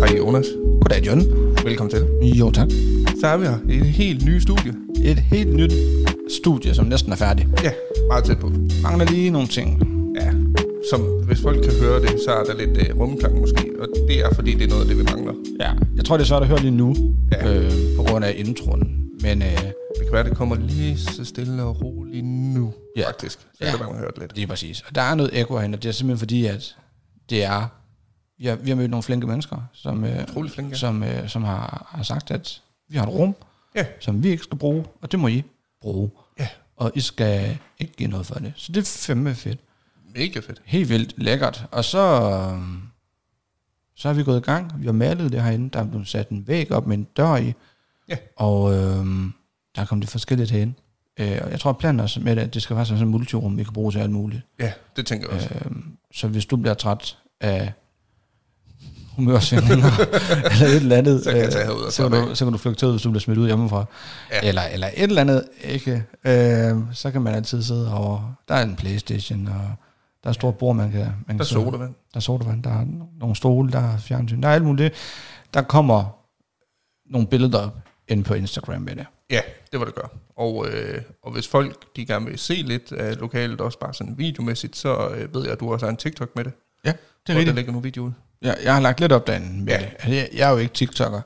Hej Jonas. Goddag, John. Velkommen til. Jo, tak. Så er vi her i et helt nyt studie. Et helt nyt studie, som næsten er færdigt. Ja, meget tæt på. Mangler lige nogle ting. Ja, som hvis folk kan høre det, så er der lidt uh, rumklang måske. Og det er fordi, det er noget af det, vi mangler. Ja, jeg tror, det er svært at høre lige nu, Ja. øh, på grund af introen. Men øh, kan være, det kommer lige så stille og roligt nu, Ja. faktisk. Så Ja. kan det man har hørt lidt. det er præcis. Og der er noget ekko herinde, og det er simpelthen fordi, at det er... Vi har, vi har mødt nogle flinke mennesker, som, øh, flinke, ja. som, øh, som har, har sagt, at vi har et rum, Ja. som vi ikke skal bruge, og det må I bruge. Ja. Og I skal ikke give noget for det. Så det er fandme fedt. Mega fedt. Helt vildt lækkert. Og så, øhm, så har vi gået i gang. Vi har malet det herinde. Der er blevet sat en væg op med en dør i. Ja. Og øhm, der er kommet lidt forskelligt herinde. Øh, og jeg tror, planen også med det, at det skal være sådan et multirum, vi kan bruge til alt muligt. Ja, det tænker jeg også. Øhm, så hvis du bliver træt af humørsvingninger, eller et eller andet, Så kan jeg øh, tage herud og så, kan du, så kan du flygte ud, hvis du bliver smidt ud hjemmefra. Ja. Eller, eller et eller andet, ikke? Øh, så kan man altid sidde over. Der er en Playstation, og der er et stort bord, man kan... Man kan Der er sodavand. Der er sodavand, der er nogle stole, der er fjernsyn, der er alt muligt. Der kommer nogle billeder op ind på Instagram med det. Ja, det var det gør. Og, øh, og hvis folk de gerne vil se lidt af lokalet, også bare sådan videomæssigt, så øh, ved jeg, at du også har en TikTok med det. Ja, det er der rigtigt. ligger nogle videoer ud. Jeg, jeg har lagt lidt op derinde med Ja. ja. det. Altså, jeg, jeg er jo ikke TikToker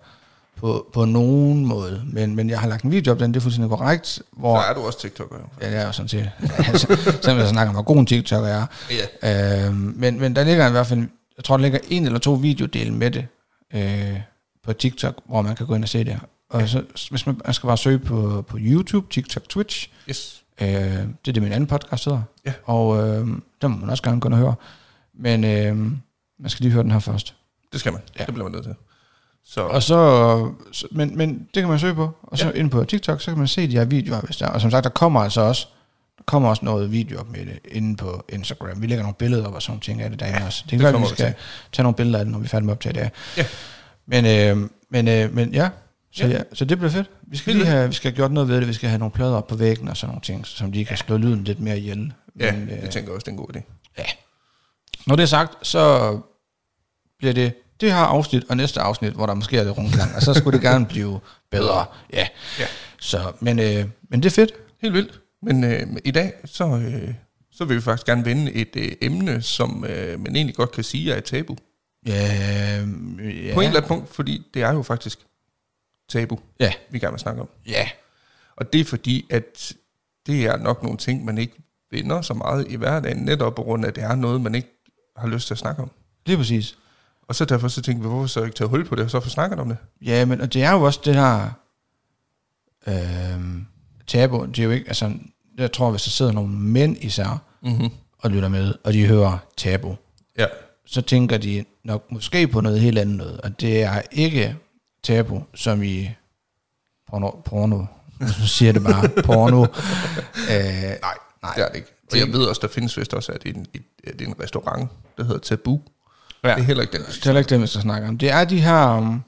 på, på nogen måde, men, men jeg har lagt en video op derinde, det er fuldstændig korrekt. Hvor, Så er du også TikToker, jo. Ja, det er jo sådan set. Altså, Selvom jeg snakker om, hvor god en TikToker jeg er. Ja. Øh, men, men der ligger i hvert fald, jeg tror, der ligger en eller to videodele med det øh, på TikTok, hvor man kan gå ind og se det. Og så, hvis man, man skal bare søge på, på YouTube, TikTok, Twitch. Yes. Øh, det er det, min anden podcast hedder. Ja. Og øh, der må man også gerne gå og høre. Men øh, man skal lige høre den her først. Det skal man. Ja. Det bliver man nødt til. Så Og så, så men, men det kan man søge på. Og så Ja. ja. ind på TikTok, så kan man se de her videoer, hvis der er. Og som sagt, der kommer altså også, der kommer også noget video op med det inde på Instagram. Vi lægger nogle billeder op og sådan ting af det derinde Ja, også. Det det kan at kommer vi skal tage nogle billeder af det, når vi er færdige med optage det. Ja. Men, øh, men, øh, men ja, så, Ja. ja. ja, så det bliver fedt. Vi skal, lige have, vi skal have gjort noget ved det. Vi skal have nogle plader op på væggen og sådan nogle ting, som de kan slå lyden lidt mere ihjel. ja, Men, jeg tænker også, det er en god idé. når det er sagt, så bliver det det her afsnit og næste afsnit, hvor der måske er lidt rumklang, og så skulle det gerne blive bedre. Ja. Ja. Så, men, øh, men det er fedt. Helt vildt. Men øh, i dag, så, øh, så vil vi faktisk gerne vende et øh, emne, som øh, man egentlig godt kan sige er et tabu. Ja, ja. Ja. På en eller anden punkt, fordi det er jo faktisk tabu, Ja, vi gerne vil snakke om. ja. Og det er fordi, at det er nok nogle ting, man ikke vinder så meget i hverdagen, netop på grund af, at det er noget, man ikke har lyst til at snakke om. Lige præcis. Og så derfor så tænkte vi, hvorfor så ikke tage hul på det, og så få snakket om det? Ja, men og det er jo også det her øh, tabu. Det er jo ikke, altså, jeg tror, hvis der sidder nogle mænd især Mm-hmm. og lytter med, og de hører tabu, Ja, så tænker de nok måske på noget helt andet noget. Og det er ikke tabu, som i porno, porno. Nu siger det bare, porno. Øh, nej, nej, det er det ikke. Og jeg ved også, der findes vist også, at det er en, et, en restaurant, der hedder Tabu. ja. Det er heller ikke den, Det er heller ikke det, vi skal snakke om. Det er de her um,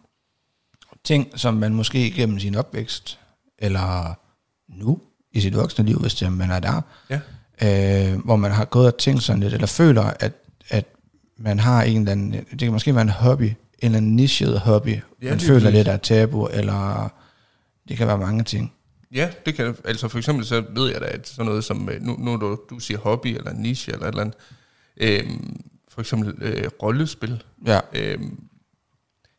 ting, som man måske igennem sin opvækst, eller nu i sit voksne liv, hvis det, man er der, Ja. øh, hvor man har gået og tænkt sådan lidt, eller føler, at, at man har en eller anden, det kan måske være en hobby, en eller anden nichet hobby, Ja, man føler lidt er tabu, eller det kan være mange ting. Ja, det kan altså for eksempel så ved jeg da, at sådan noget som, øh, nu, nu du, du siger hobby eller niche eller et eller andet, øhm, for eksempel øh, rollespil, Ja, øhm,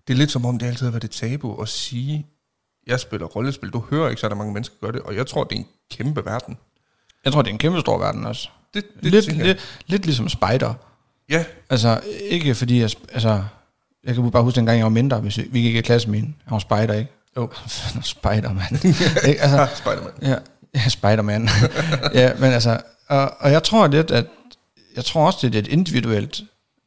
det er lidt som om, det altid har været et tabu at sige, jeg spiller rollespil, du hører ikke så, der mange mennesker gør det, og jeg tror, det er en kæmpe verden. jeg tror, det er en kæmpe stor verden også. Det, det lidt, lidt, lidt ligesom spider. Ja, Altså, ikke fordi jeg, altså, jeg kan bare huske dengang, jeg var mindre, hvis vi, vi gik i klasse med en. Han var spider, ikke? jo, spider, mand. Ikke? altså, Spider-Man. ja, ja, Spider-Man. ja, men altså, og, og jeg tror lidt, at, jeg tror også, det er lidt individuelt,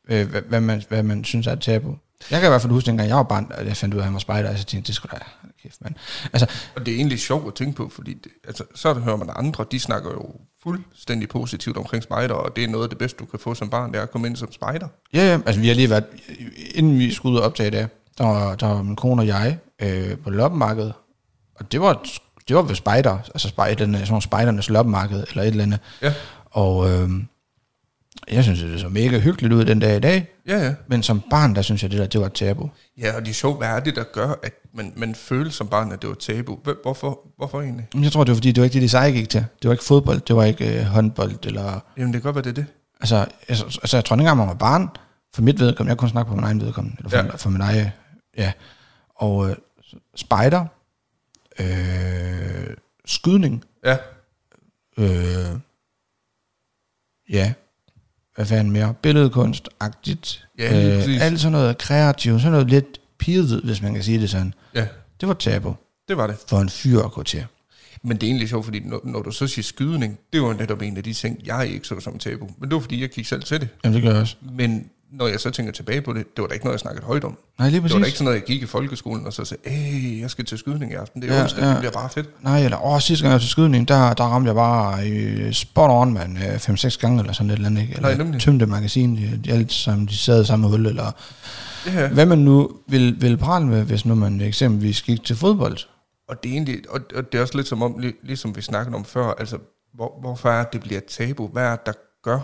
øh, hvad, hvad, man, hvad man synes er et tabu. Jeg kan i hvert fald huske, dengang jeg var barn, at jeg fandt ud af, at han var spider, og så tænkte jeg, det skulle da, kæft, mand. Altså, Og det er egentlig sjovt at tænke på, fordi det, altså, så hører man andre, de snakker jo fuldstændig positivt omkring spejder, og det er noget af det bedste, du kan få som barn, det er at komme ind som spejder. Ja, ja, altså vi har lige været, inden vi skulle ud og optage det, der var, der var min kone og jeg øh, på loppemarkedet, og det var, det var ved spejder, altså spejder, sådan nogle spejdernes loppemarked, eller et eller andet. Ja. Og, øh, Jeg synes, det så mega hyggeligt ud den dag i dag, Ja, ja. men som barn, der synes jeg, det der, det var tabu. Ja, og det er sjovt, hvad er det, der gør, at man, man føler som barn, at det var tabu? Hvor- Hvorfor, hvorfor egentlig? Jeg tror, det var fordi, det var ikke det, de seje gik til. Det var ikke fodbold, det var ikke øh, håndbold, eller... Jamen, det kan godt være, det er det. Altså, altså, altså jeg tror ikke engang, man var barn. For mit vedkommende, jeg kunne snakke på min egen vedkommende, eller for, Ja. ja. for min egen, ja. Og øh, spider, øh, skydning, Ja, øh, ja, hvad fanden mere, billedkunst-agtigt, Ja, lige præcis. alt sådan noget kreativt, sådan noget lidt pivet, hvis man kan sige det sådan. ja, Det var tabu det var det. for en fyr at gå til. Men det er egentlig sjovt, fordi når, når du så siger skydning, det var netop en af de ting, jeg ikke så som tabu. Men det var, fordi jeg gik selv til det. Jamen, det gør jeg også. Men når jeg så tænker tilbage på det, det var da ikke noget, jeg snakkede højt om. Nej, lige Det var da præcis. ikke sådan noget, jeg gik i folkeskolen og så sagde, hey, jeg skal til skydning i aften. Det er Ja, ja, onsdag, ja. det bliver bare fedt. Nej, eller åh, sidste gang jeg var til skydning, der, der ramte jeg bare i spot on, man, 5-6 gange eller sådan lidt eller andet, ikke? Eller Nej, nemlig. tømte magasin, de, alt sammen, de sad i samme hul, eller Ja, hvad man nu vil, vil prale med, hvis nu man eksempelvis gik til fodbold. og det er egentlig, og, og det er også lidt som om, lig- ligesom vi snakkede om før, altså, hvor, hvorfor er det, det bliver et tabu? Hvad er det, der gør,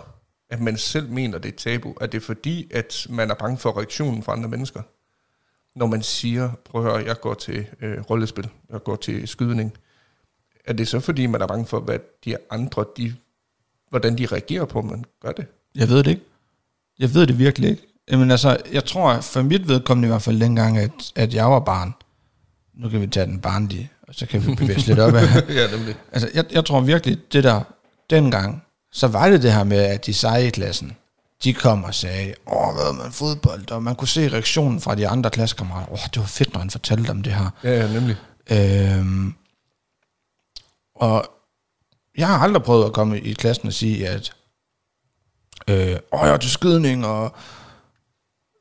at man selv mener, det er tabu? Er det fordi, at man er bange for reaktionen fra andre mennesker? Når man siger, prøv at høre, jeg går til øh, rollespil, jeg går til skydning, er det så fordi, man er bange for, hvad de andre, de, hvordan de reagerer på, at man gør det? Jeg ved det ikke. Jeg ved det virkelig ikke. Jamen altså, jeg tror for mit vedkommende i hvert fald dengang, at, at jeg var barn. Nu kan vi tage den barnlige, og så kan vi bevæge os lidt op af. ja, nemlig. Altså, jeg, jeg tror virkelig, det der dengang, så var det det her med, at de seje i klassen, de kom og sagde, åh, hvad er man fodbold? Og man kunne se reaktionen fra de andre klassekammerater. Åh, det var fedt, når han fortalte om det her. Ja, ja, nemlig. Øhm, og jeg har aldrig prøvet at komme i klassen og sige, at øh, åh, jeg var til skydning, og,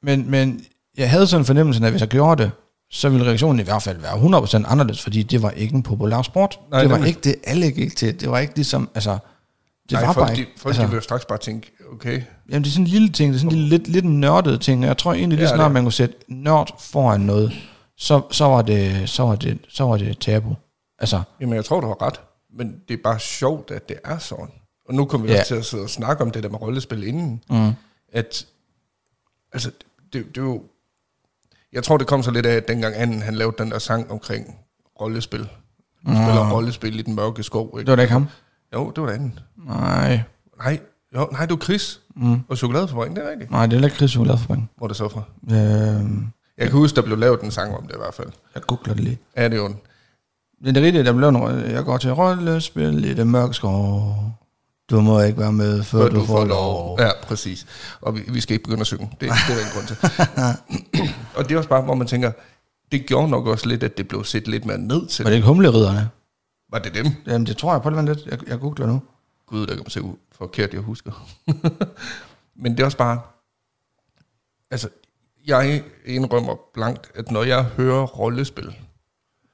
men, men jeg havde sådan en fornemmelse af, at hvis jeg gjorde det, så ville reaktionen i hvert fald være 100% anderledes, fordi det var ikke en populær sport. Nej, det var nemlig. ikke det, alle gik til. Det var ikke ligesom, altså, det Nej, var folk, bare de, ikke. folk altså, de vil jo straks bare tænke, okay, Jamen, det er sådan en lille ting, det er sådan en lille, lidt, lidt nørdet ting, jeg tror egentlig lige Ja, det snart, man kunne sætte nørd foran noget, så, så, var det, så, var det, så var det tabu. Altså, Jamen, jeg tror, du har ret. Men det er bare sjovt, at det er sådan. Og nu kommer vi Ja. også til at sidde og snakke om det der med rollespil inden. mm, At, altså, det, det er jo... Jeg tror, det kom så lidt af, at dengang anden han lavede den der sang omkring rollespil. Du spiller rollespil i den mørke skov, det ikke? var da ikke ham. Jo, det var anden. Nej, Nej, jo, nej, det var Chris mm, og Chokoladefabrikken, det er rigtigt. nej, det er heller ikke Chris Chokoladefabrikken. Hvor er det så fra? Øh, Jeg kan huske, der blev lavet en sang om det i hvert fald. jeg googler det lige. Ja, det er jo det er rigtigt, der blev noget, jeg går til rollespil i det mørke skov. Du må ikke være med, før, du, får lov. Ja, præcis. Og vi, vi skal ikke begynde at synge. Det, det er der en grund til. og det er også bare, hvor man tænker, det gjorde nok også lidt, at det blev set lidt mere ned til. Var det ikke humleriderne? Var det dem? Jamen, det tror jeg på det lidt. Jeg, jeg googler nu. Gud, der kan man se ud forkert, jeg husker. Men det er også bare... Altså, jeg indrømmer blankt, at når jeg hører rollespil,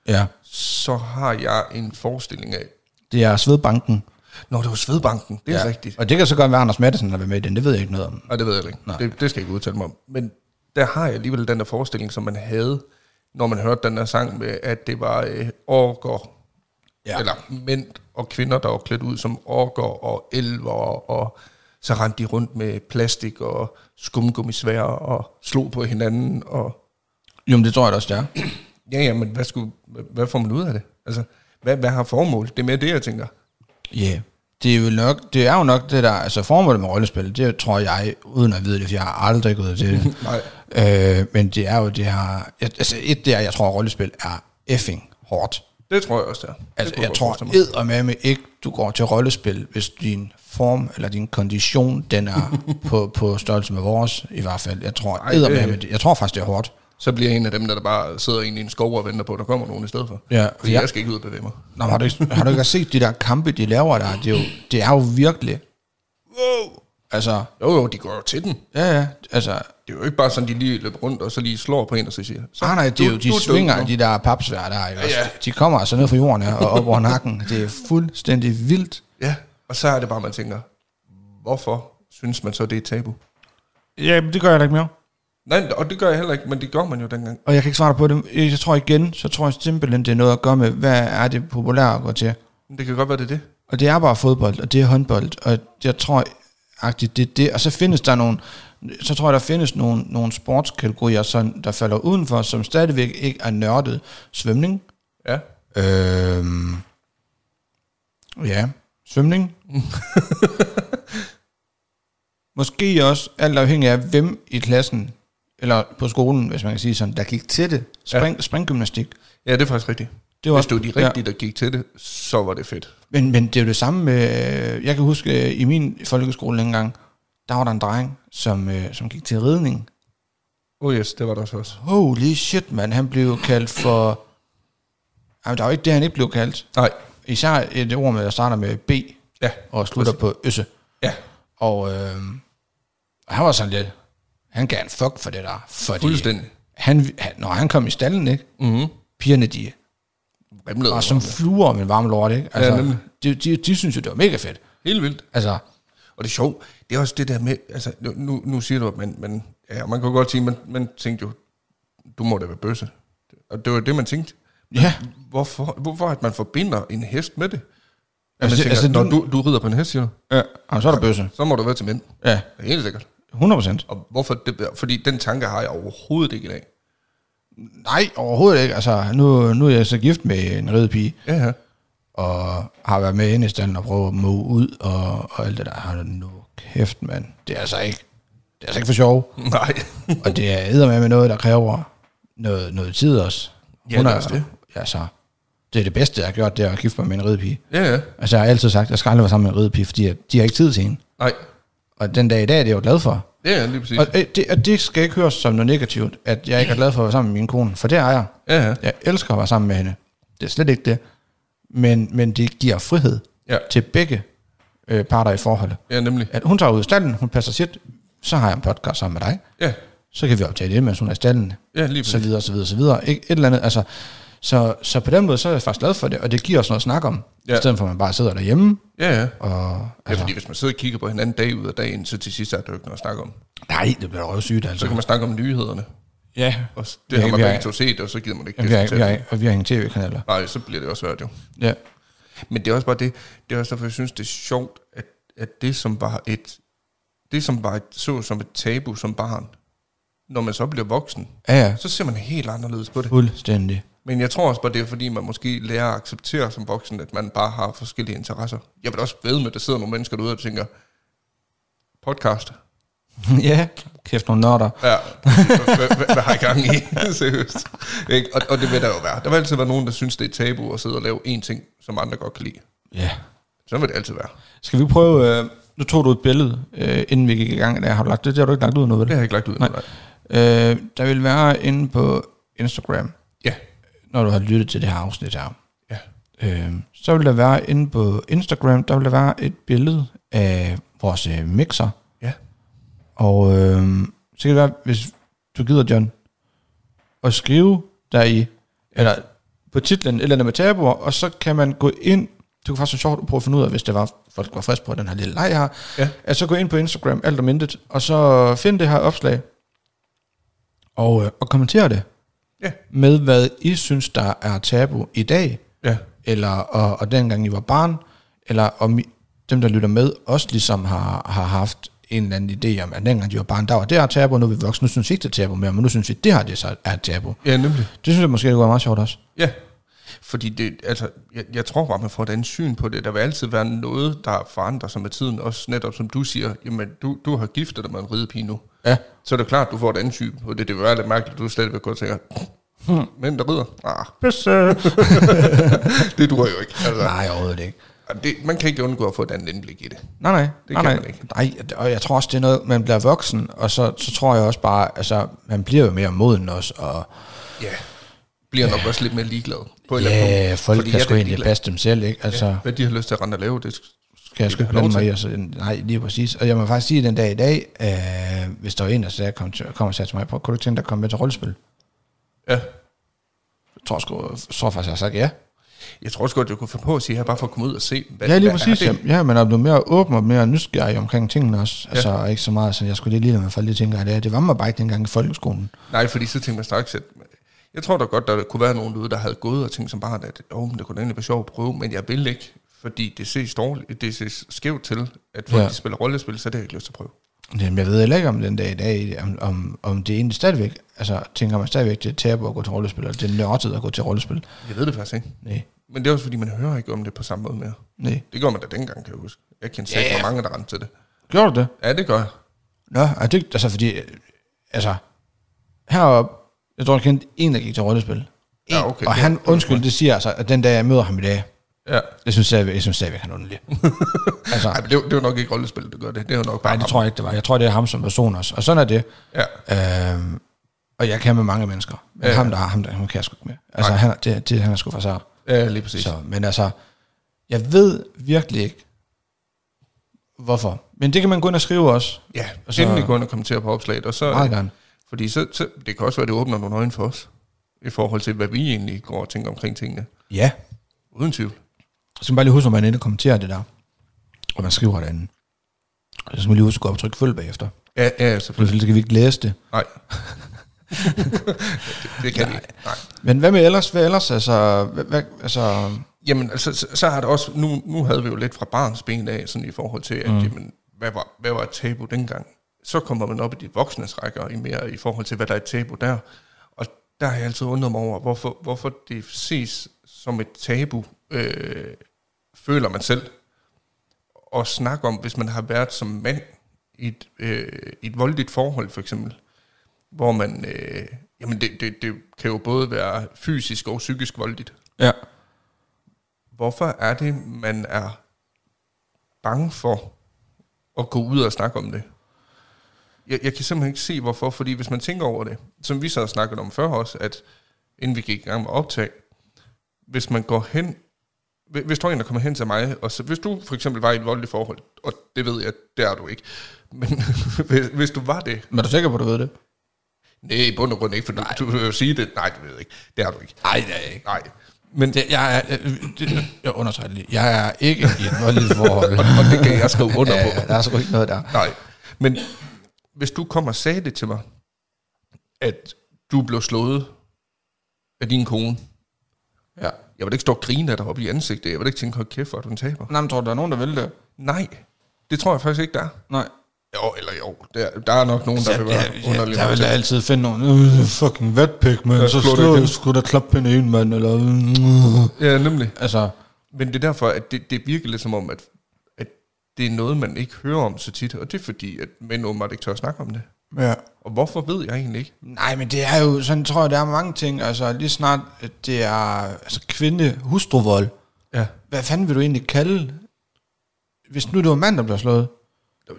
Ja, så har jeg en forestilling af, det er Svedbanken. når det var Svedbanken, det er ja. rigtigt. Og det kan så godt være, Anders Madsen har været med i den. Det ved jeg ikke noget om. Nej, det ved jeg ikke. Nej. Det, det skal jeg ikke udtale mig om. Men der har jeg alligevel den der forestilling, som man havde, når man hørte den der sang med, at det var øh, orker, Ja. eller mænd og kvinder, der var klædt ud som orker og elver, og så rendte de rundt med plastik og skumgummisvær og slog på hinanden. Og, Jo, men det tror jeg da også, det er. ja, ja, men hvad, skulle, hvad får man ud af det? Altså, hvad, hvad har formål? Det er mere det, jeg tænker. Ja. Yeah. Det er, jo nok, det er jo nok det der, altså formålet med rollespil, det tror jeg, uden at vide det, for jeg har aldrig gået til det. Nej, øh, men det er jo det her, altså et det er, jeg tror, at rollespil er effing hårdt. Det tror jeg også, det er. Det Altså, kunne jeg godt tror mig. med ikke, du går til rollespil, hvis din form eller din kondition, den er på, på størrelse med vores, i hvert fald. Jeg tror, Ej, det- det, jeg tror faktisk, det er hårdt. Så bliver jeg en af dem, der, der bare sidder i en skov og venter på, at der kommer nogen i stedet for. Ja, Fordi ja. jeg skal ikke ud og bevæge mig. Nå, har, du ikke, har du ikke set de der kampe, de laver der? Det er jo, det er jo virkelig... Wow! Altså, Jo, jo, de går jo til den. ja, ja, altså... Det er jo ikke bare sådan, de lige løber rundt, og så lige slår på en, og så siger, så, Ah, nej, det er jo, de du er svinger, nu. de der papsvær der, ikke? Ja, ja. Ja, De kommer altså ned fra jorden her, og op over nakken. Det er fuldstændig vildt. Ja, og så er det bare, man tænker, hvorfor synes man så, det er et tabu? Ja, men det gør jeg da ikke mere. Nej, og det gør jeg heller ikke, men det gør man jo dengang. Og jeg kan ikke svare dig på det. Jeg tror igen, så tror jeg simpelthen, det er noget at gøre med, hvad er det populære at gå til. Det kan godt være, det er det. Og det er bare fodbold, og det er håndbold. Og jeg tror, agtigt det, det, og så findes der nogle, så tror jeg, der findes nogle, nogle sportskategorier, som, der falder udenfor, som stadigvæk ikke er nørdet. Svømning. Ja. Øhm, ja, svømning. Måske også, alt afhængig af, hvem i klassen, eller på skolen, hvis man kan sige sådan, der gik til det. Spring, ja. Springgymnastik. Ja, det er faktisk rigtigt. Det var Hvis det var de rigtige, der gik til det, så var det fedt. Men, men det er jo det samme med, jeg kan huske, øh, i min folkeskole engang, der var der en dreng, som, øh, som gik til ridning. Oh yes, det var der også. også. Holy shit, man. Han blev kaldt for... Jamen, der var ikke det, han ikke blev kaldt. Nej. Især et ord, med, der starter med B Ja. og slutter på øsse. Ja, Og øh, han var sådan lidt... Han gav en fuck for det der. Fordi fuldstændig. Han, han, når han kom i stallen, ikke? Mm-hmm. Pigerne, de Vrimlede var som fluer om en varm lort, ikke? Altså, nemlig. de, de, de, synes jo, det var mega fedt. Helt vildt. Altså, Og det er sjovt, det er også det der med, altså nu, nu, siger du, at man, man, ja, man kan godt sige, man, man tænkte jo, du må da være bøsse. Og det var det, man tænkte. ja. Hvorfor, hvorfor at man forbinder en hest med det? Altså, tænker, altså, når du- du, du rider på en hest, siger du, ja. Jamen, så er der bøsse. så må du være til mænd. Ja, Helt sikkert. 100 procent. Og hvorfor det, fordi den tanke har jeg overhovedet ikke i dag. Nej, overhovedet ikke. Altså, nu, nu er jeg så gift med en ridepige, Ja, ja. og har været med inde i stallen og prøvet at måge ud, og, og alt det der. Har nu kæft, mand. Det er altså ikke, det er altså ikke for sjov. Nej. og det er edder med noget, der kræver noget, noget tid også. Ja, det er også det. Altså, det er det bedste, jeg har gjort, det er at gifte mig med en ridepige. ja, ja. Altså, jeg har altid sagt, at jeg skal aldrig være sammen med en ridepige, fordi at de har ikke tid til hende. Nej. Og den dag i dag, det er jeg jo glad for. Ja, lige præcis. Og øh, det, og det skal ikke høres som noget negativt, at jeg ikke er glad for at være sammen med min kone, for det er jeg. Ja, ja. Jeg elsker at være sammen med hende. Det er slet ikke det. Men, men det giver frihed Ja, til begge øh, parter i forholdet. ja nemlig. At hun tager ud i stallen, hun passer sit, så har jeg en podcast sammen med dig. Ja, Så kan vi optage det, mens hun er i stallen. ja lige Så præcis. videre, så videre, så videre. Ikke et eller andet, altså, så, så på den måde, så er jeg faktisk glad for det, og det giver os noget at snakke om. Ja. Ja. I stedet for, at man bare sidder derhjemme, Ja, ja. og... Ja, fordi hvis man sidder og kigger på hinanden dag ud af dagen, så til sidst er der jo ikke noget at snakke om. Nej, det bliver røvsygt, Så altså. kan man snakke om nyhederne. Ja, Og s- Ja, det har man begge to set, og så gider man ikke vi har, vi har, det. og vi har ingen tv-kanaler. Nej, så bliver det også svært jo. Ja. Men det er også bare det, det er også derfor, jeg synes, det er sjovt, at, at det som var et, det som var et, så som et tabu som barn, når man så bliver voksen, Ja, ja, så ser man helt anderledes på det. fuldstændig. Men jeg tror også bare, det er fordi, man måske lærer at acceptere som voksen, at man bare har forskellige interesser. Jeg vil også ved med, at der sidder nogle mennesker derude og tænker, podcast. ja, kæft nogle nørder. Ja, hvad, har jeg gang i? Seriøst. Ikke? Og, og det vil der jo være. Der vil altid være nogen, der synes, det er tabu at sidde og lave én ting, som andre godt kan lide. Ja. Sådan vil det altid være. Skal vi prøve, øh, nu tog du et billede, øh, inden vi gik i gang der. Har du lagt det? Det har du ikke lagt ud nu, vel? Det har jeg ikke lagt ud. Nej. Øh, der vil være inde på Instagram. Når du har lyttet til det her afsnit her. Ja. Øh, så vil der være inde på Instagram, der vil der være et billede af vores øh, mixer. Ja. Og øh, så kan det være, hvis du gider, John, at skrive der i, eller på titlen et eller andet med tabuer, og så kan man gå ind, det kunne faktisk være sjovt at prøve at finde ud af, hvis det var, folk var friske på den her lille leg her, Ja. at så gå ind på Instagram, alt om intet, og så find det her opslag, og, øh, og kommentere det Ja. med, hvad I synes, der er tabu i dag, Ja. eller og, og dengang I var barn, eller om I, dem, der lytter med, også ligesom har, har haft en eller anden idé om, at dengang de var barn, der var det her tabu, og nu er vi voksne, nu synes vi ikke, det er tabu mere, men nu synes vi, det her det så er et tabu. Ja, nemlig. Det synes jeg måske kunne være meget sjovt også. Ja. Fordi det, altså, jeg, jeg tror bare, man får et andet syn på det. Der vil altid være noget, der forandrer sig med tiden. Også netop som du siger, jamen du, du har giftet dig med en ridepige nu. Ja. Så er det klart, du får et andet syn på det. Det vil være lidt mærkeligt, at du stadigvæk går og tænker, hmm, mænd der rider? Ah, det duer jo ikke. Altså, Nej, overhovedet ikke. det, man kan ikke undgå at få et andet indblik i det. Nej, nej. Det nej, kan nej. man ikke. Nej, og jeg tror også, det er noget, man bliver voksen, og så, så tror jeg også bare, altså, man bliver jo mere moden også, og Ja. Bliver nok også lidt mere ligeglad. På ja, punkt. folk kan sgu egentlig passe dem selv, ikke? Altså, Ja, hvad de har lyst til at rende og lave, det skal jeg sgu ikke blande mig i, altså, nej, lige præcis. Og jeg må faktisk sige den dag i dag, øh, hvis der var en, der sagde, kom, til, kom og sagde til mig, "Prøv, kunne du tænke dig at komme med til rollespil? Ja. Jeg tror, sgu, jeg tror faktisk, jeg har sagt ja. Jeg tror også godt, jeg kunne få på at sige her, bare for at komme ud og se, hvad, Ja, lige hvad præcis. er Ja, det? ja, man er blevet mere åben og mere nysgerrig omkring tingene også. Altså, ikke så meget, så jeg skulle lige lide mig for lige tænker, at det, det var mig bare ikke dengang i folkeskolen. Nej, fordi så tænkte man straks, at jeg tror da godt, der kunne være nogen derude, der havde gået og tænkt som barn, at oh, det kunne egentlig være sjovt at prøve, men jeg vil ikke, fordi det ses dårligt, det ses skævt til, at folk Ja. spiller rollespil, så det har jeg ikke lyst til at prøve. Jamen, jeg ved heller ikke om den dag i dag, om, om, om det egentlig stadigvæk, altså tænker man stadigvæk, det er tabu at gå til rollespil, eller det er nørdet at gå til rollespil. Jeg ved det faktisk ikke. Nej, Men det er også fordi, man hører ikke om det på samme måde mere. nej. Det gjorde man da dengang, kan jeg huske. Jeg kendte Ja, sikkert yeah. mange, der rendte til det. Gjorde du det? Ja, det gør jeg. Nå, er det, altså fordi, øh, altså, heroppe, jeg tror, jeg kendte en, der gik til rollespil. En, Ja, okay, og han, er undskyld, det siger altså, at den dag, jeg møder ham i dag, Ja. jeg synes stadigvæk, jeg synes stadigvæk, han er underlig. altså, Nej, men det, var- det var nok ikke rollespil, der gør det. Det er jo nok bare nej, det ham. tror jeg ikke, det var. Jeg tror, det er ham som person også. Og sådan er det. Ja. Øhm, og jeg kan med mange mennesker. Men ja, Ja. ham, der ham, der, ham kan jeg sgu ikke med. Altså, Nej. han, det, det, han er sgu for sig. ja, lige præcis. Så, men altså, jeg ved virkelig ikke, hvorfor. Men det kan man gå ind og skrive også. Ja, Og og så- så, endelig gå ind og kommentere på opslaget. Og så, Meget gerne. Fordi så, så, det kan også være, det åbner nogle øjne for os, i forhold til, hvad vi egentlig går og tænker omkring tingene. Ja. Uden tvivl. Så skal man bare lige huske, at man er inde og kommenterer det der. Og man skriver derinde. Og så skal man lige huske at gå op og trykke følg bagefter. Ja, ja, selvfølgelig. ellers skal vi ikke læse det. Nej. det, det kan vi ikke. Nej. Men hvad med ellers? Hvad ellers? Altså, hvad, hvad, altså Jamen, altså, så, så har det også, nu, nu havde vi jo lidt fra barns ben af, sådan i forhold til, at, mm. jamen, hvad, var, hvad var tabu dengang? Så kommer man op i de voksnes rækker i mere i forhold til, hvad der er et tabu der. Og der har jeg altid undret mig over, hvorfor, hvorfor det ses som et tabu, øh, føler man selv, at snakke om, hvis man har været som mand i et, øh, et voldeligt forhold, for eksempel, hvor man, øh, jamen det, det, det kan jo både være fysisk og psykisk voldeligt ja. hvorfor er det, man er bange for at gå ud og snakke om det? Jeg, jeg kan simpelthen ikke se, hvorfor. Fordi hvis man tænker over det, som vi så har snakket om før også, at inden vi gik i gang med optag, hvis man går hen, hvis- der er en, der kommer hen til mig, og så, hvis du for eksempel var i et voldeligt forhold, og det ved jeg, det er du ikke, men hvis, hvis du var det, Men er du sikker på, at du ved det? nej, i bund og grund ikke, for du, du vil jo sige det, nej, det ved jeg ikke, det er du ikke. Nej, det er jeg ikke. Nej, men Det, jeg, er, det, jeg understreger lige. Jeg er ikke i et voldeligt forhold. og, og det kan jeg skrive under på. Ja, der er sgu ikke noget der. Nej, men hvis du kommer og sagde det til mig, at du blev slået af din kone, Ja. jeg vil ikke stå og grine af dig op i ansigtet, jeg vil ikke tænke, hold kæft, hvor er du en taber. Nej, men tror du, der er nogen, der vil det? Nej, det tror jeg faktisk ikke, der er. Nej. Jo, eller jo, der, der er nok nogen, der Ja, vil være ja, ja, underlige. der vil da altid finde nogen, øh, fucking vatpik, man, Ja, så slå det slå, igen. skulle der klappe en, mand, eller... øh. Ja, nemlig. Altså, Men det er derfor, at det, det virker lidt som om, at det er noget, man ikke hører om så tit, og det er fordi, at mænd åbenbart ikke tør at snakke om det. ja. Og hvorfor ved jeg egentlig ikke? Nej, men det er jo, sådan tror jeg, der er mange ting. Altså, lige snart, at det er altså, kvinde hustruvold. Ja. Hvad fanden vil du egentlig kalde, hvis nu det var en mand, der bliver slået?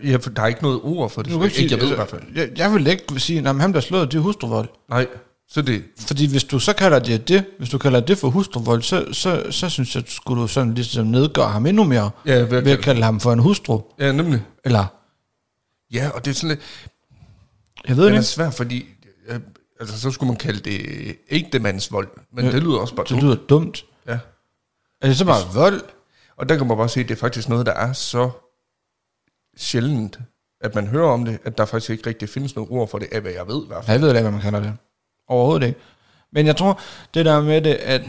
Ja, for der er ikke noget ord for det. Du kan ikke sige, ikke, jeg ved i altså, hvert fald. Jeg, jeg vil ikke sige, at han bliver slået, det er hustruvold. Nej, så det, Fordi hvis du så kalder det det, hvis du kalder det for hustruvold, så, så, så synes jeg, at skulle du sådan ligesom nedgøre ham endnu mere, ja, ved at ved at kalde- kalde ham for en hustru. ja, nemlig. Eller, Ja, og det er sådan lidt, jeg ved den det er ikke, svært, fordi, øh, altså så skulle man kalde det ægtemandsvold, men Ja, det lyder også bare det dumt. lyder dumt. Ja. Er det så bare vold? Og der kan man bare se, at det er faktisk noget, der er så sjældent, at man hører om det, at der faktisk ikke rigtig findes noget ord for det, af hvad jeg ved i hvert fald. Jeg ved ikke, hvad man kalder det. Overhovedet ikke. Men jeg tror, det der med det, at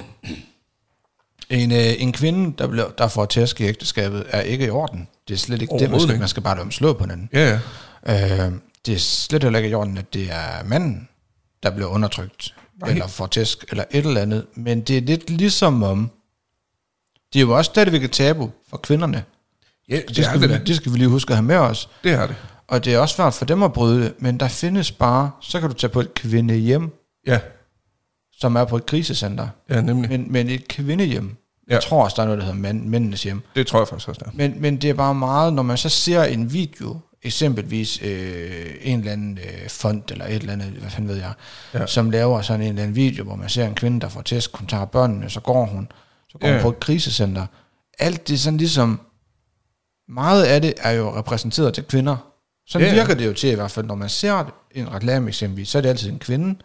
en, øh, en kvinde, der, bliver, der får tæsk i ægteskabet, er ikke i orden. Det er slet ikke det, man skal, man skal bare lade dem slå på hinanden. Ja, ja. Øh, det er slet heller ikke i orden, at det er manden, der bliver undertrykt, Nej. eller får tæsk, eller et eller andet. Men det er lidt ligesom om, det er jo også stadigvæk et tabu for kvinderne. Ja, Det, det, er skal, det vi, det skal vi lige huske at have med os. Det er det. Og det er også svært for dem at bryde det, men der findes bare, så kan du tage på et kvindehjem, Ja, som er på et krisecenter. ja nemlig. Men, men et kvindehjem, Ja. jeg tror også, der er noget, der hedder mand, mændenes hjem. Det tror jeg faktisk også, der er. Men, men det er bare meget, når man så ser en video, eksempelvis øh, en eller anden øh, fond, eller et eller andet, hvad fanden ved jeg, Ja. som laver sådan en eller anden video, hvor man ser en kvinde, der får tæsk, hun tager børnene, så går hun, så går Ja. hun på et krisecenter. Alt det sådan ligesom, meget af det er jo repræsenteret til kvinder. Sådan Ja. virker det jo til i hvert fald, når man ser en reklame eksempelvis, så er det altid en kvinde.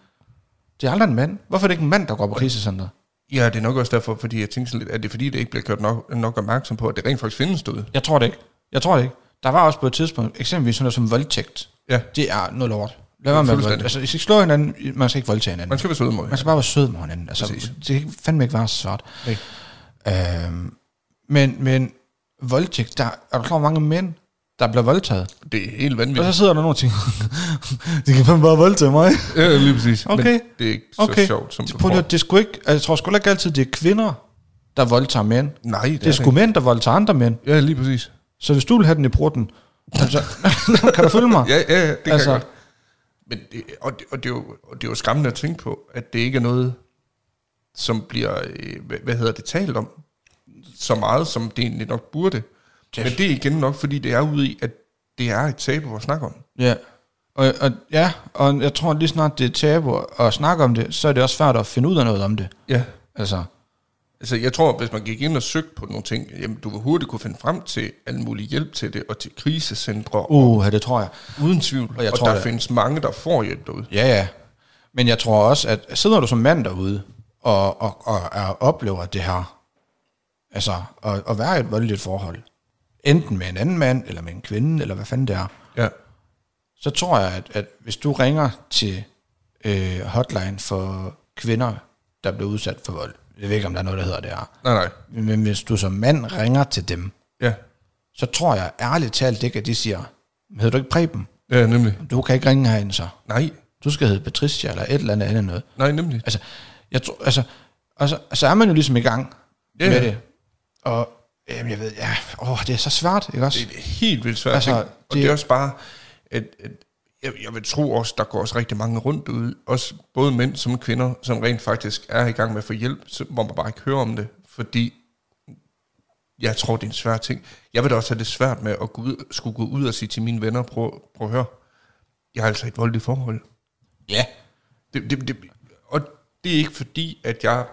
Det er aldrig en mand. Hvorfor er det ikke en mand, der går på krisecenter? Ja, det er nok også derfor, fordi jeg tænker sådan lidt, at det er fordi, det ikke bliver gjort nok, nok opmærksom på, at det rent faktisk findes derude. Jeg tror det ikke. Jeg tror det ikke. Der var også på et tidspunkt, eksempelvis sådan noget som voldtægt. Ja, Det er noget lort. Lad være med at. Altså, I skal slå hinanden, man skal ikke voldtage hinanden. man skal være sød mod Man skal bare være sød med hinanden. Altså, Præcis. det kan fandme ikke være så. Nej. Øhm, Men, men voldtægt, der er du klar, mange mænd, der bliver voldtaget? Det er helt Og vanvittigt. så sidder der nogen og tænker, de kan fandme bare voldtage mig. Ja, lige præcis. Okay. Men det er ikke så Okay. sjovt, som du Prøv at- det er sgu ikke, altså, jeg tror sgu ikke altid, det er kvinder, der voldtager mænd. Nej, det, Det er sgu mænd, der voldtager andre mænd. Ja, lige præcis. Så hvis du vil have den i prutten, altså, kan du følge mig? Ja, ja, ja det kan Altså- jeg godt. Men det, og, det, og, det er jo, og det er jo skræmmende at tænke på, at det ikke er noget, som bliver, øh, hvad, hvad hedder det, talt om så meget, som det egentlig nok burde. Men det er igen nok, fordi det er ude i, at det er et tabu at snakke om. Ja. Og, og, ja, og jeg tror lige snart det er tabu at snakke om det, så er det også svært at finde ud af noget om det. Ja. Altså, Altså, jeg tror, hvis man gik ind og søgte på nogle ting, jamen, du vil hurtigt kunne finde frem til al mulig hjælp til det, og til krisecentre, uh. uh, det tror jeg. uden tvivl. og Og, jeg og tror, der det- findes mange, der får hjælp derude. Ja, ja. Men jeg tror også, at sidder du som mand derude, og, og, og, og oplever det her, altså at, at være i et voldeligt forhold, enten med en anden mand, eller med en kvinde, eller hvad fanden det er, Ja. så tror jeg, at, at hvis du ringer til øh, hotline for kvinder, der bliver udsat for vold, jeg ved ikke, om der er noget, der hedder det her, Nej, nej. men hvis du som mand ringer til dem, Ja. så tror jeg ærligt talt ikke, at de siger, hedder du ikke Preben? Ja, nemlig. Du kan ikke ringe herind så. Nej. Du skal hedde Patricia, eller et eller andet andet noget. Nej, nemlig. Altså, jeg tror, altså, og så, så er man jo ligesom i gang Ja, med ja. det. Og jamen, jeg ved, ja, åh, det er så svært, ikke også? Det er helt vildt svært. Altså, og det- det er også bare, at, at jeg, jeg vil tro også, der går også rigtig mange rundt ud, også både mænd som kvinder, som rent faktisk er i gang med at få hjælp, så, hvor man bare ikke hører om det, fordi jeg tror, det er en svær ting. Jeg vil da også have det svært med at gå ud, skulle gå ud og sige til mine venner, prøv, prøv at høre, jeg har altså et voldeligt forhold. Ja. Det, det, det, og det er ikke fordi, at jeg,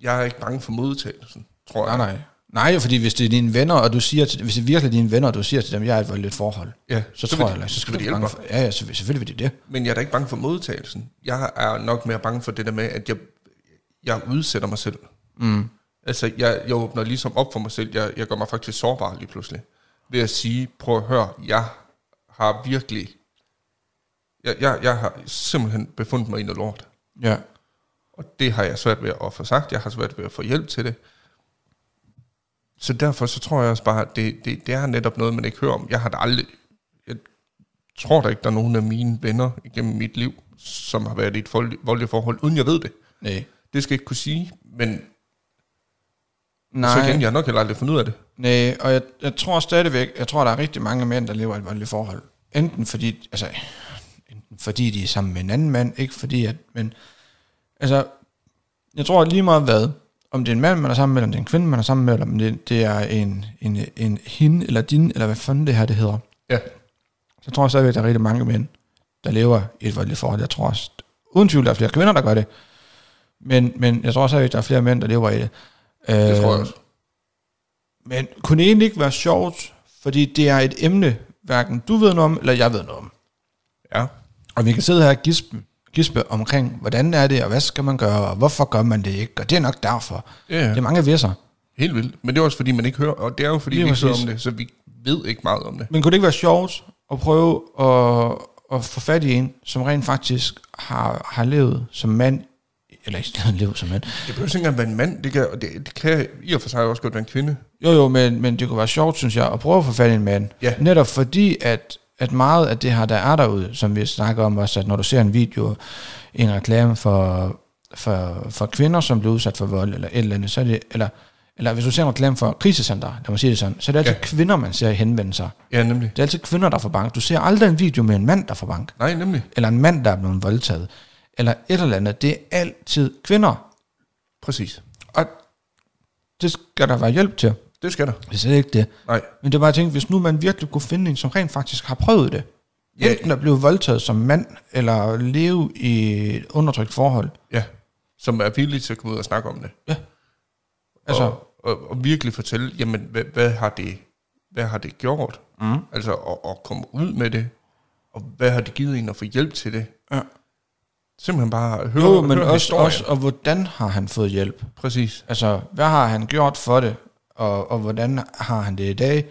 jeg er ikke bange for modtagelsen, tror jeg. Nej, nej. Nej, fordi hvis det er dine venner, og du siger til, hvis det er virkelig dine venner, og du siger til dem, jeg er et voldeligt forhold, Ja, så, så tror jeg, de- så så skal du de bange hjælpe for, ja, ja, selvfølgelig, selvfølgelig vil de det. Men jeg er da ikke bange for modtagelsen. Jeg er nok mere bange for det der med, at jeg, jeg udsætter mig selv. Mm. Altså, jeg, jeg åbner ligesom op for mig selv. Jeg, jeg gør mig faktisk sårbar lige pludselig. Ved at sige, prøv at høre, jeg har virkelig... Jeg, jeg, jeg har simpelthen befundet mig i noget lort. Ja. Og det har jeg svært ved at få sagt. Jeg har svært ved at få hjælp til det. Så derfor så tror jeg også bare, at det, det, det er netop noget, man ikke hører om. Jeg har da aldrig... Jeg tror da ikke, der er nogen af mine venner igennem mit liv, som har været i et vold- voldeligt forhold, uden jeg ved det. Nej. Det skal jeg ikke kunne sige, men Nej. så igen, jeg har nok heller aldrig fundet ud af det. Nej, og jeg, jeg tror stadigvæk, jeg tror, der er rigtig mange mænd, der lever i et voldeligt forhold. Enten fordi, altså, enten fordi de er sammen med en anden mand, ikke fordi at, men, altså, jeg tror lige meget hvad, om det er en mand, man er sammen med, eller om det er en kvinde, man er sammen med, eller om det, det er en, en, en hende, eller din, eller hvad fanden det her, det hedder. Ja. Så tror jeg stadigvæk, der er rigtig mange mænd, der lever i et voldeligt forhold. Jeg tror også, uden tvivl, der er flere kvinder, der gør det. Men, men jeg tror også, at der er flere mænd, der lever i det. Det Øh, tror jeg også. Men kunne det egentlig ikke være sjovt, fordi det er et emne, hverken du ved noget om, eller jeg ved noget om. Ja. Og vi kan sidde her og gispe, gispe omkring, hvordan er det, og hvad skal man gøre, og hvorfor gør man det ikke, og det er nok derfor. Ja, Det er mange visser. helt vildt. Men det er også fordi, man ikke hører, og det er jo fordi, Lige vi ikke hører om det, så vi ved ikke meget om det. Men kunne det ikke være sjovt at prøve at, at få fat i en, som rent faktisk har, har levet som mand, eller ikke levet som mand, Det behøver ikke engang være en mand, det kan, det, det kan i og for sig også godt være en kvinde. Jo, jo, men, men det kunne være sjovt, synes jeg, at prøve at få fat i en mand. Ja. Netop fordi, at, at meget af det her, der er derude, som vi snakker om også, at når du ser en video, en reklame for, for, for kvinder, som bliver udsat for vold, eller et eller andet, så er det, eller, eller hvis du ser en reklame for krisecenter, lad mig sige det sådan, så er det altid ja. Kvinder, man ser henvende sig. Ja, nemlig. Det er altid kvinder, der får bank. Du ser aldrig en video med en mand, der får bank. Nej, nemlig. Eller en mand, der er blevet voldtaget. Eller et eller andet. Det er altid kvinder. Præcis. Og det skal der være hjælp til. Det skal der. Det er slet ikke det. Nej. Men det var bare, jeg tænkte, hvis nu man virkelig kunne finde en, som rent faktisk har prøvet det. Ja. Enten at blive voldtaget som mand, eller leve i et undertrykt forhold. Ja. Som er villig til at komme ud og snakke om det. Altså, Altså, og, og, og virkelig fortælle, jamen, hvad, hvad, har det, hvad har det gjort? mm. Altså, at, komme ud med det, og hvad har det givet en at få hjælp til det? Ja. Simpelthen bare høre, jo, men høre også, historien. også, og hvordan har han fået hjælp? Præcis. Altså, hvad har han gjort for det? Og, og hvordan har han det i dag?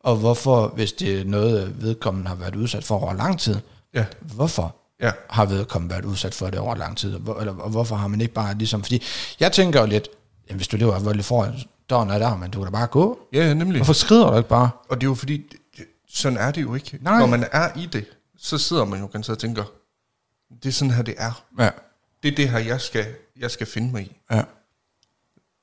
Og hvorfor, hvis det er noget, vedkommende har været udsat for over lang tid, Ja, hvorfor ja, har vedkommende været udsat for det over lang tid? Hvor, eller og hvorfor har man ikke bare ligesom... Fordi jeg tænker jo lidt, jamen, hvis du lever i et voldeligt forhold, døren er der, men du kan da bare gå. Ja, nemlig. Hvorfor skrider du ikke bare? Og det er jo fordi, sådan er det jo ikke. Nej. Når man er i det, så sidder man jo ganske og tænker, det er sådan her, det er. Ja. Det er det her, jeg skal, jeg skal finde mig i. ja.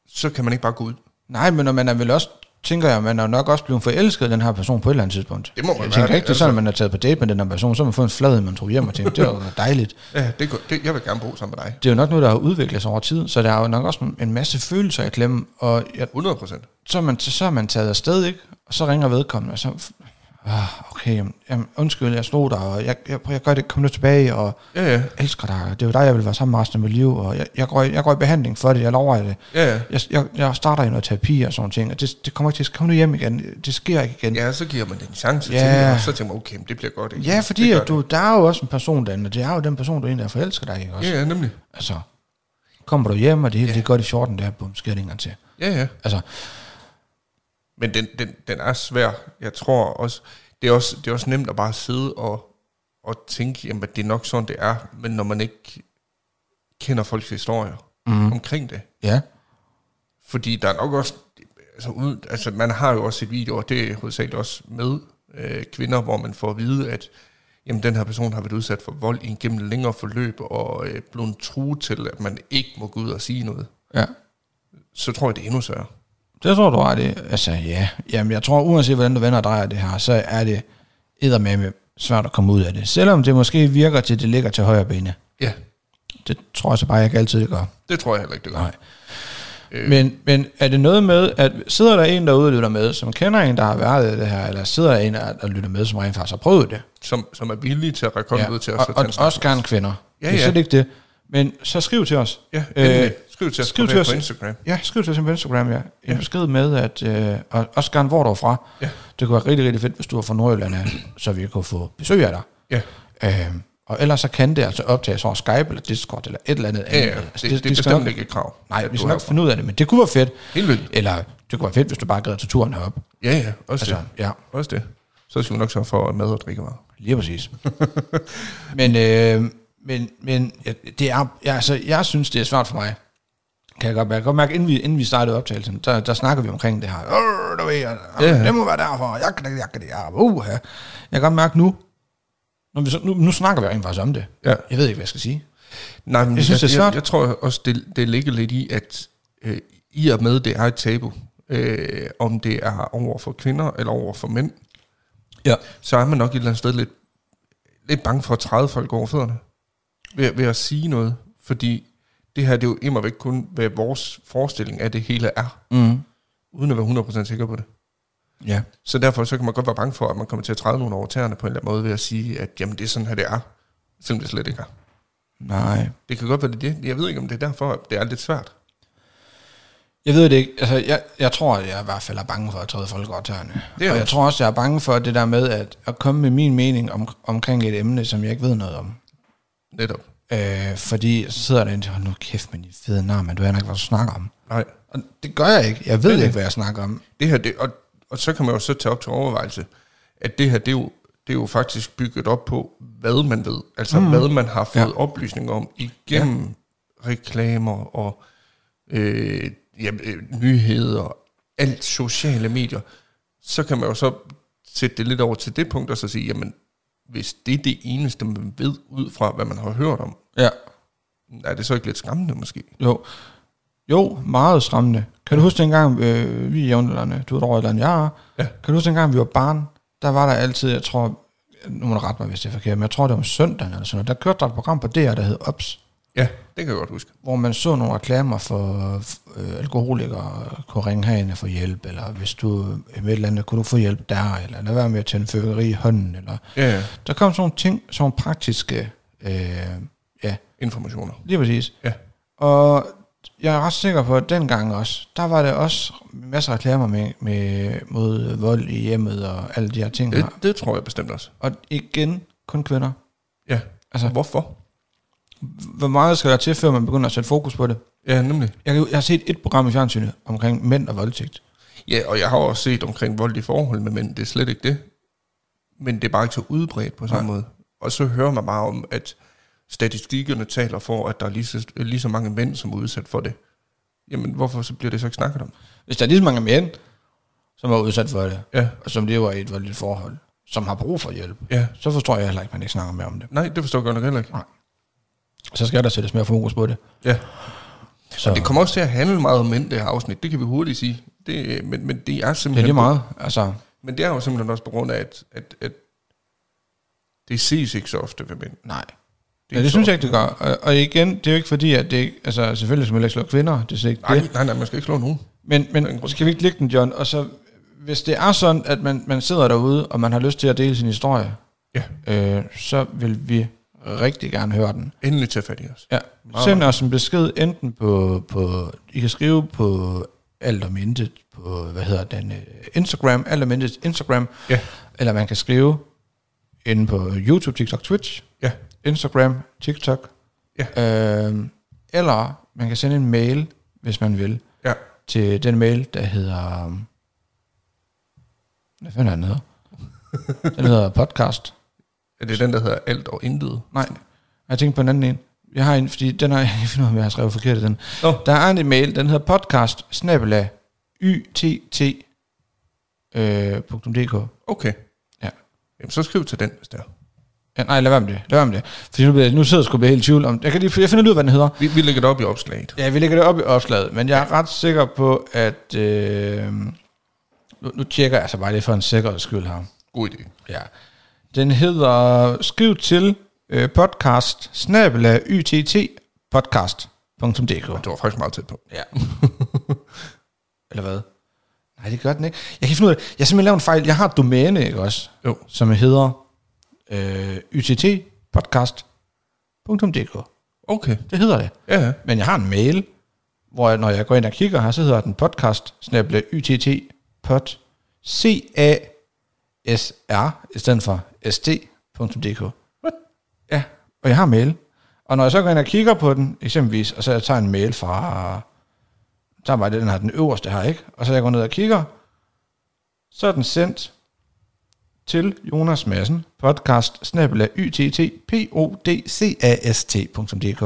Så kan man ikke bare gå ud. Nej, men når man er vel også, tænker jeg, man er nok også blevet forelsket i den her person på et eller andet tidspunkt. Det må man jeg være, tænker ikke, det er altså. sådan, at man er taget på date med den her person, så man fået en flad, man tog hjem og tænkte, det var dejligt. Ja, det, går- det, jeg vil gerne bo sammen med dig. Det er jo nok noget, der har udviklet sig over tid, så der er jo nok også en masse følelser i klemme, og jeg, 100 procent. så, man, så er man taget afsted, ikke? Og så ringer vedkommende, og så, ah, okay, jamen, undskyld, jeg slog dig, og jeg, jeg, jeg gør det, kom nu tilbage, og Ja, ja. jeg elsker dig, og det er jo dig, jeg vil være sammen med resten af mit liv, og jeg, jeg, går, i- jeg går i behandling for det, jeg lover det. Ja, ja. Jeg, jeg, jeg starter i noget terapi og sådan ting, og det, det kommer ikke til at komme nu hjem igen, det sker ikke igen. Ja, så giver man det en chance Ja. til det, og så tænker man, okay, det bliver godt. Ikke? Ja, fordi Det at du, der er jo også en person og det er jo den person, du egentlig er forelsket dig i også. det. Ja, ja, nemlig. Altså, kommer du hjem, og det hele det er godt i 14 der, bum, sker det ikke engang til. Ja, ja. Altså, Men den, den, den er svær. Jeg tror også, det er også, det er også nemt at bare sidde og, og tænke, jamen, at det er nok sådan, det er. Men når man ikke kender folks historier mm. omkring det. ja, Fordi der er nok også, altså, ud, altså man har jo også et video, og det er hovedsageligt også med øh, kvinder, hvor man får at vide, at jamen, den her person har været udsat for vold i en gennem længere forløb, og øh, blevet truet til, at man ikke må gå ud og sige noget. ja. Så tror jeg, det er endnu større. Det tror du ret i. Altså, ja. Jamen, jeg tror, uanset hvordan du vender og drejer det her, så er det eddermame svært at komme ud af det. Selvom det måske virker til, at det ligger til højre bene. Ja, Det tror jeg så bare ikke altid, det gør. det tror jeg heller ikke, det gør. Nej. Øh. Men, men er det noget med, at sidder der en derude og lytter med, som kender en, der har været i det her, eller sidder der en, der lytter med, som rent faktisk har prøvet det? Som, som er villige til at række hånden ud til os. og, og snak også gerne kvinder. Ja, det er ja. slet ikke det. Men så skriv til os. Ja, Øh. Skriv til os skriv på, til os. på Instagram. Ja, skriv til os på Instagram, ja. En besked med, at, øh, og også gerne hvor du er fra. Ja. Det kunne være rigtig, rigtig fedt, hvis du er fra Nordjylland, så vi kunne få besøg af dig. Ja, Øh, og ellers så kan det altså optages over Skype eller Discord eller et eller andet ja, ja. andet. Det, Altså, det, det er bestemt nok- ikke et krav. Nej, vi skal nok finde ud af det, men det kunne være fedt. Helt vildt. Eller det kunne være fedt, hvis du bare gad til turen herop. Ja, ja. Også Altså, det. ja, Også det. Så skal vi nok sørge for mad og drikkevarer. lige præcis. men, øh, men, men ja, det er, ja, altså, jeg synes, det er svært for mig. Kan jeg godt mærke. Jeg kan godt mærke, inden vi, inden vi startede optagelsen, der, der snakker vi omkring det her. Øh, du ved, jeg, Ja. det må være derfor. Jeg kan det, jeg kan det, jeg uh, Jeg kan godt mærke nu, når vi, så- nu, nu snakker vi rent faktisk om det. Ja. Jeg ved ikke, hvad jeg skal sige. Nej, men Jeg synes, det er jeg, svært. jeg tror også, det, det ligger lidt i, at øh, i og med, det er et tabu, øh, om det er over for kvinder eller over for mænd, Ja. så er man nok et eller andet sted lidt, lidt bange for at træde folk over fødderne ved, ved at sige noget. Fordi det her, det er jo immer væk kun, hvad vores forestilling af det hele er, Mm. uden at være 100% sikker på det. Ja. Så derfor så kan man godt være bange for, at man kommer til at træde nogle over tæerne på en eller anden måde ved at sige, at jamen, det er sådan her, det er, selvom det slet ikke er. Nej. Det kan godt være det, det. Jeg ved ikke, om det er derfor, at det er lidt svært. Jeg ved det ikke. Altså, jeg, jeg tror, at jeg i hvert fald er bange for at træde folk over tæerne. Det er og jeg tror også, jeg er bange for det der med at, at komme med min mening om, omkring et emne, som jeg ikke ved noget om. Netop. Øh, fordi så sidder der en hold nu kæft, men I fede nar, men du aner ikke, hvad du snakker om. Nej. Og det gør jeg ikke. Jeg ved nej. ikke, hvad jeg snakker om. Det her, det, og, og så kan man jo så tage op til overvejelse, at det her, det er jo, det er jo faktisk bygget op på, hvad man ved. Altså, mm. hvad man har fået Ja. oplysninger om igennem ja. reklamer og øh, ja, øh, nyheder og alt sociale medier. Så kan man jo så sætte det lidt over til det punkt, og så sige, jamen, hvis det er det eneste, man ved ud fra, hvad man har hørt om, Ja. er det så ikke lidt skræmmende måske? Jo. Jo, meget skræmmende. Kan du huske dengang, øh, vi er jævnaldrende, du er end jeg er. Ja. Kan du huske dengang, vi var barn? Der var der altid, jeg tror, nu må du rette mig, hvis det er forkert, men jeg tror, det var om søndagen eller sådan noget. Der kørte der et program på DR, der hed Ops, Ja, det kan jeg godt huske. hvor man så nogle reklamer for øh, alkoholikere, kunne ringe herinde få hjælp, eller hvis du er med et eller andet, kunne du få hjælp der, eller lad være med at tænde fyrværkeri i hånden, eller Ja, ja. der kom sådan nogle ting, sådan nogle praktiske, øh, ja, Informationer. lige præcis. Ja. Og jeg er ret sikker på, at dengang også, der var det også masser af reklamer med, med, mod vold i hjemmet og alle de her ting Det, her. det tror jeg bestemt også. Og igen, kun kvinder. Ja. Altså, Hvorfor? Hvor meget skal der til, før man begynder at sætte fokus på det? Ja, nemlig. Jeg, jeg har set et program i fjernsynet omkring mænd og voldtægt. Ja, og jeg har også set omkring vold i forhold med mænd, det er slet ikke det. Men det er bare ikke så udbredt på samme måde. Og så hører man bare om, at statistikkerne taler for, at der er lige så, lige så mange mænd, som er udsat for det, jamen hvorfor så bliver det så ikke snakket om? Hvis der er lige så mange mænd, som er udsat for det, Ja, og som lever i et voldeligt forhold, som har brug for hjælp, ja. så forstår jeg heller ikke, at man ikke snakker mere om det. Nej, det forstår jeg godt nok heller ikke. Så skal der sættes mere fokus på det. Ja. Så Det kommer også til at handle meget om mænd, det her afsnit. Det kan vi hurtigt sige. Det, men, men det er det er simpelthen... lige meget. Altså, Men det er jo simpelthen også på grund af, at, at, at det ses ikke så ofte ved mænd. nej. Det, Ja, det synes jeg ikke, det gør. Og, og igen, det er jo ikke fordi, at det ikke... Altså, selvfølgelig skal man ikke slå kvinder, det er ikke Nej, det. nej, nej, man skal ikke slå nogen. Men, men skal vi ikke lægge den, John? Og så, hvis det er sådan, at man, man sidder derude, og man har lyst til at dele sin historie, Ja. øh, så vil vi rigtig gerne høre den. Endelig tage fat i os. Ja. Meget Send os en besked enten på, på I kan skrive på alt om intet på, hvad hedder den, øh, Instagram, alt om intet Instagram, Ja. eller man kan skrive inde på YouTube, TikTok, Twitch, Ja. Instagram, TikTok, Ja. øh, eller man kan sende en mail, hvis man vil, Ja. til den mail, der hedder, hvad fanden er den hedder? Den hedder podcast. Er det den, der hedder alt og intet? Nej, jeg tænker på en anden en. Jeg har en, fordi den har jeg ud af, om jeg har skrevet forkert i den. Nå. Der er en mail, den hedder podcast snabelag ytt øh. Okay. Ja. Jamen, så skriv til den, hvis det er. Ja, nej, lad være med det. Lad være med det. Fordi nu, bliver nu sidder jeg sgu helt tvivl om... Jeg, kan lige, jeg finder ud af, hvad den hedder. Vi, vi lægger det op i opslaget. Ja, vi lægger det op i opslaget, men jeg er ret sikker på, at... Øh, nu, nu tjekker jeg altså bare lige for en sikkerheds skyld her. God idé. Ja. Den hedder skriv til øh, podcast snabelag ytt podcast.dk. Det var faktisk meget tæt på. Ja. Eller hvad? Nej, det gør den ikke. Jeg kan finde ud af det. Jeg har simpelthen lavet en fejl. Jeg har et domæne, ikke også? Jo. Som hedder øh, yttpodcast.dk. Okay. Det hedder det. Ja. Men jeg har en mail, hvor jeg, når jeg går ind og kigger her, så hedder den podcast snabelag ytt pod c a s r i stedet for st.dk. What? Ja, og jeg har mail. Og når jeg så går ind og kigger på den, eksempelvis, og så jeg tager en mail fra, så bare det, den her, den øverste her, ikke? Og så jeg går ned og kigger, så er den sendt til Jonas Madsen, podcast snabelag ytt podcast.dk.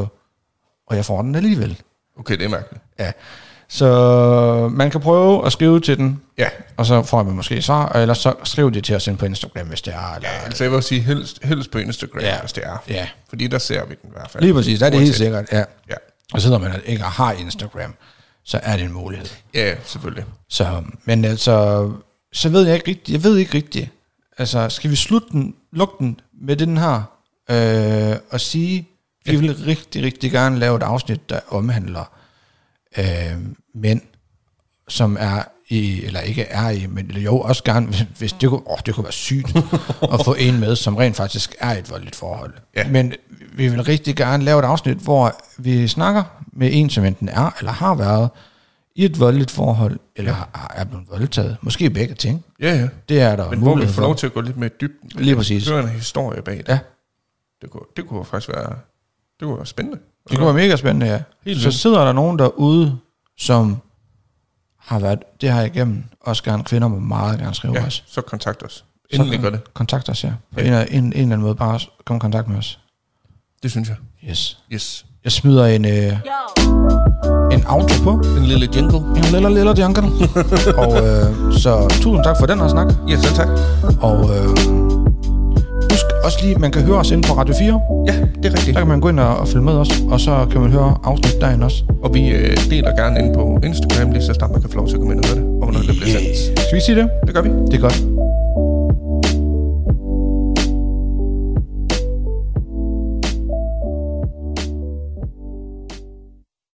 Og jeg får den alligevel. Okay, det er mærkeligt. Ja. Så man kan prøve at skrive til den, Ja. og så får man måske svar, og ellers så skriv det til os ind på Instagram, hvis det er. Eller, ja. Altså, jeg vil sige helst, helst på Instagram, Ja. ja. hvis det er. ja. Fordi der ser vi den i hvert fald. Lige præcis, der er det helt sikkert, ja. Ja. Og sidder man og ikke har Instagram, så er det en mulighed. ja, selvfølgelig. Så, men altså, så ved jeg ikke rigtigt, jeg ved ikke rigtigt, altså, skal vi slutte den, lukke den med den her, øh, og sige, vi vil rigtig, rigtig gerne lave et afsnit, der omhandler øh, mænd, som er i, eller ikke er i, men jo også gerne, hvis, hvis det, kunne, åh, det kunne være sygt at få en med, som rent faktisk er et voldeligt forhold. Ja. Men vi vil rigtig gerne lave et afsnit, hvor vi snakker med en, som enten er eller har været i et voldeligt forhold, eller ja. er blevet voldtaget. Måske begge ting. Ja, ja. Det er der Men hvor vi får lov til at gå lidt mere i dybden. Lige præcis. Det er en historie bag det. Ja. Det kunne, det kunne faktisk være, det kunne være spændende. Det kunne være mega spændende, ja. Helt så sidder der nogen derude, som har været det her igennem, også gerne kvinder må meget gerne skrive Ja, os. så kontakt os. Så Endelig gør det. Kontakt os, ja. På Ja. en, en, en eller anden måde, bare kom i kontakt med os. Det synes jeg. Yes. Yes. Jeg smider en, øh, en outro på. En lille jingle. En lille, lille jungle. og øh, så tusind tak for den her snak. Ja, selv tak. Og øh, også lige, man kan høre os ind på Radio 4. Ja, det er Der rigtigt. kan man gå ind og, og følge med os, og så kan man høre afsnit derinde også. Og vi øh, deler gerne ind på Instagram, lige så snart man kan få lov til at komme ind og høre det, og hvornår det bliver sendt. Skal vi sige det? Det gør vi. Det er godt.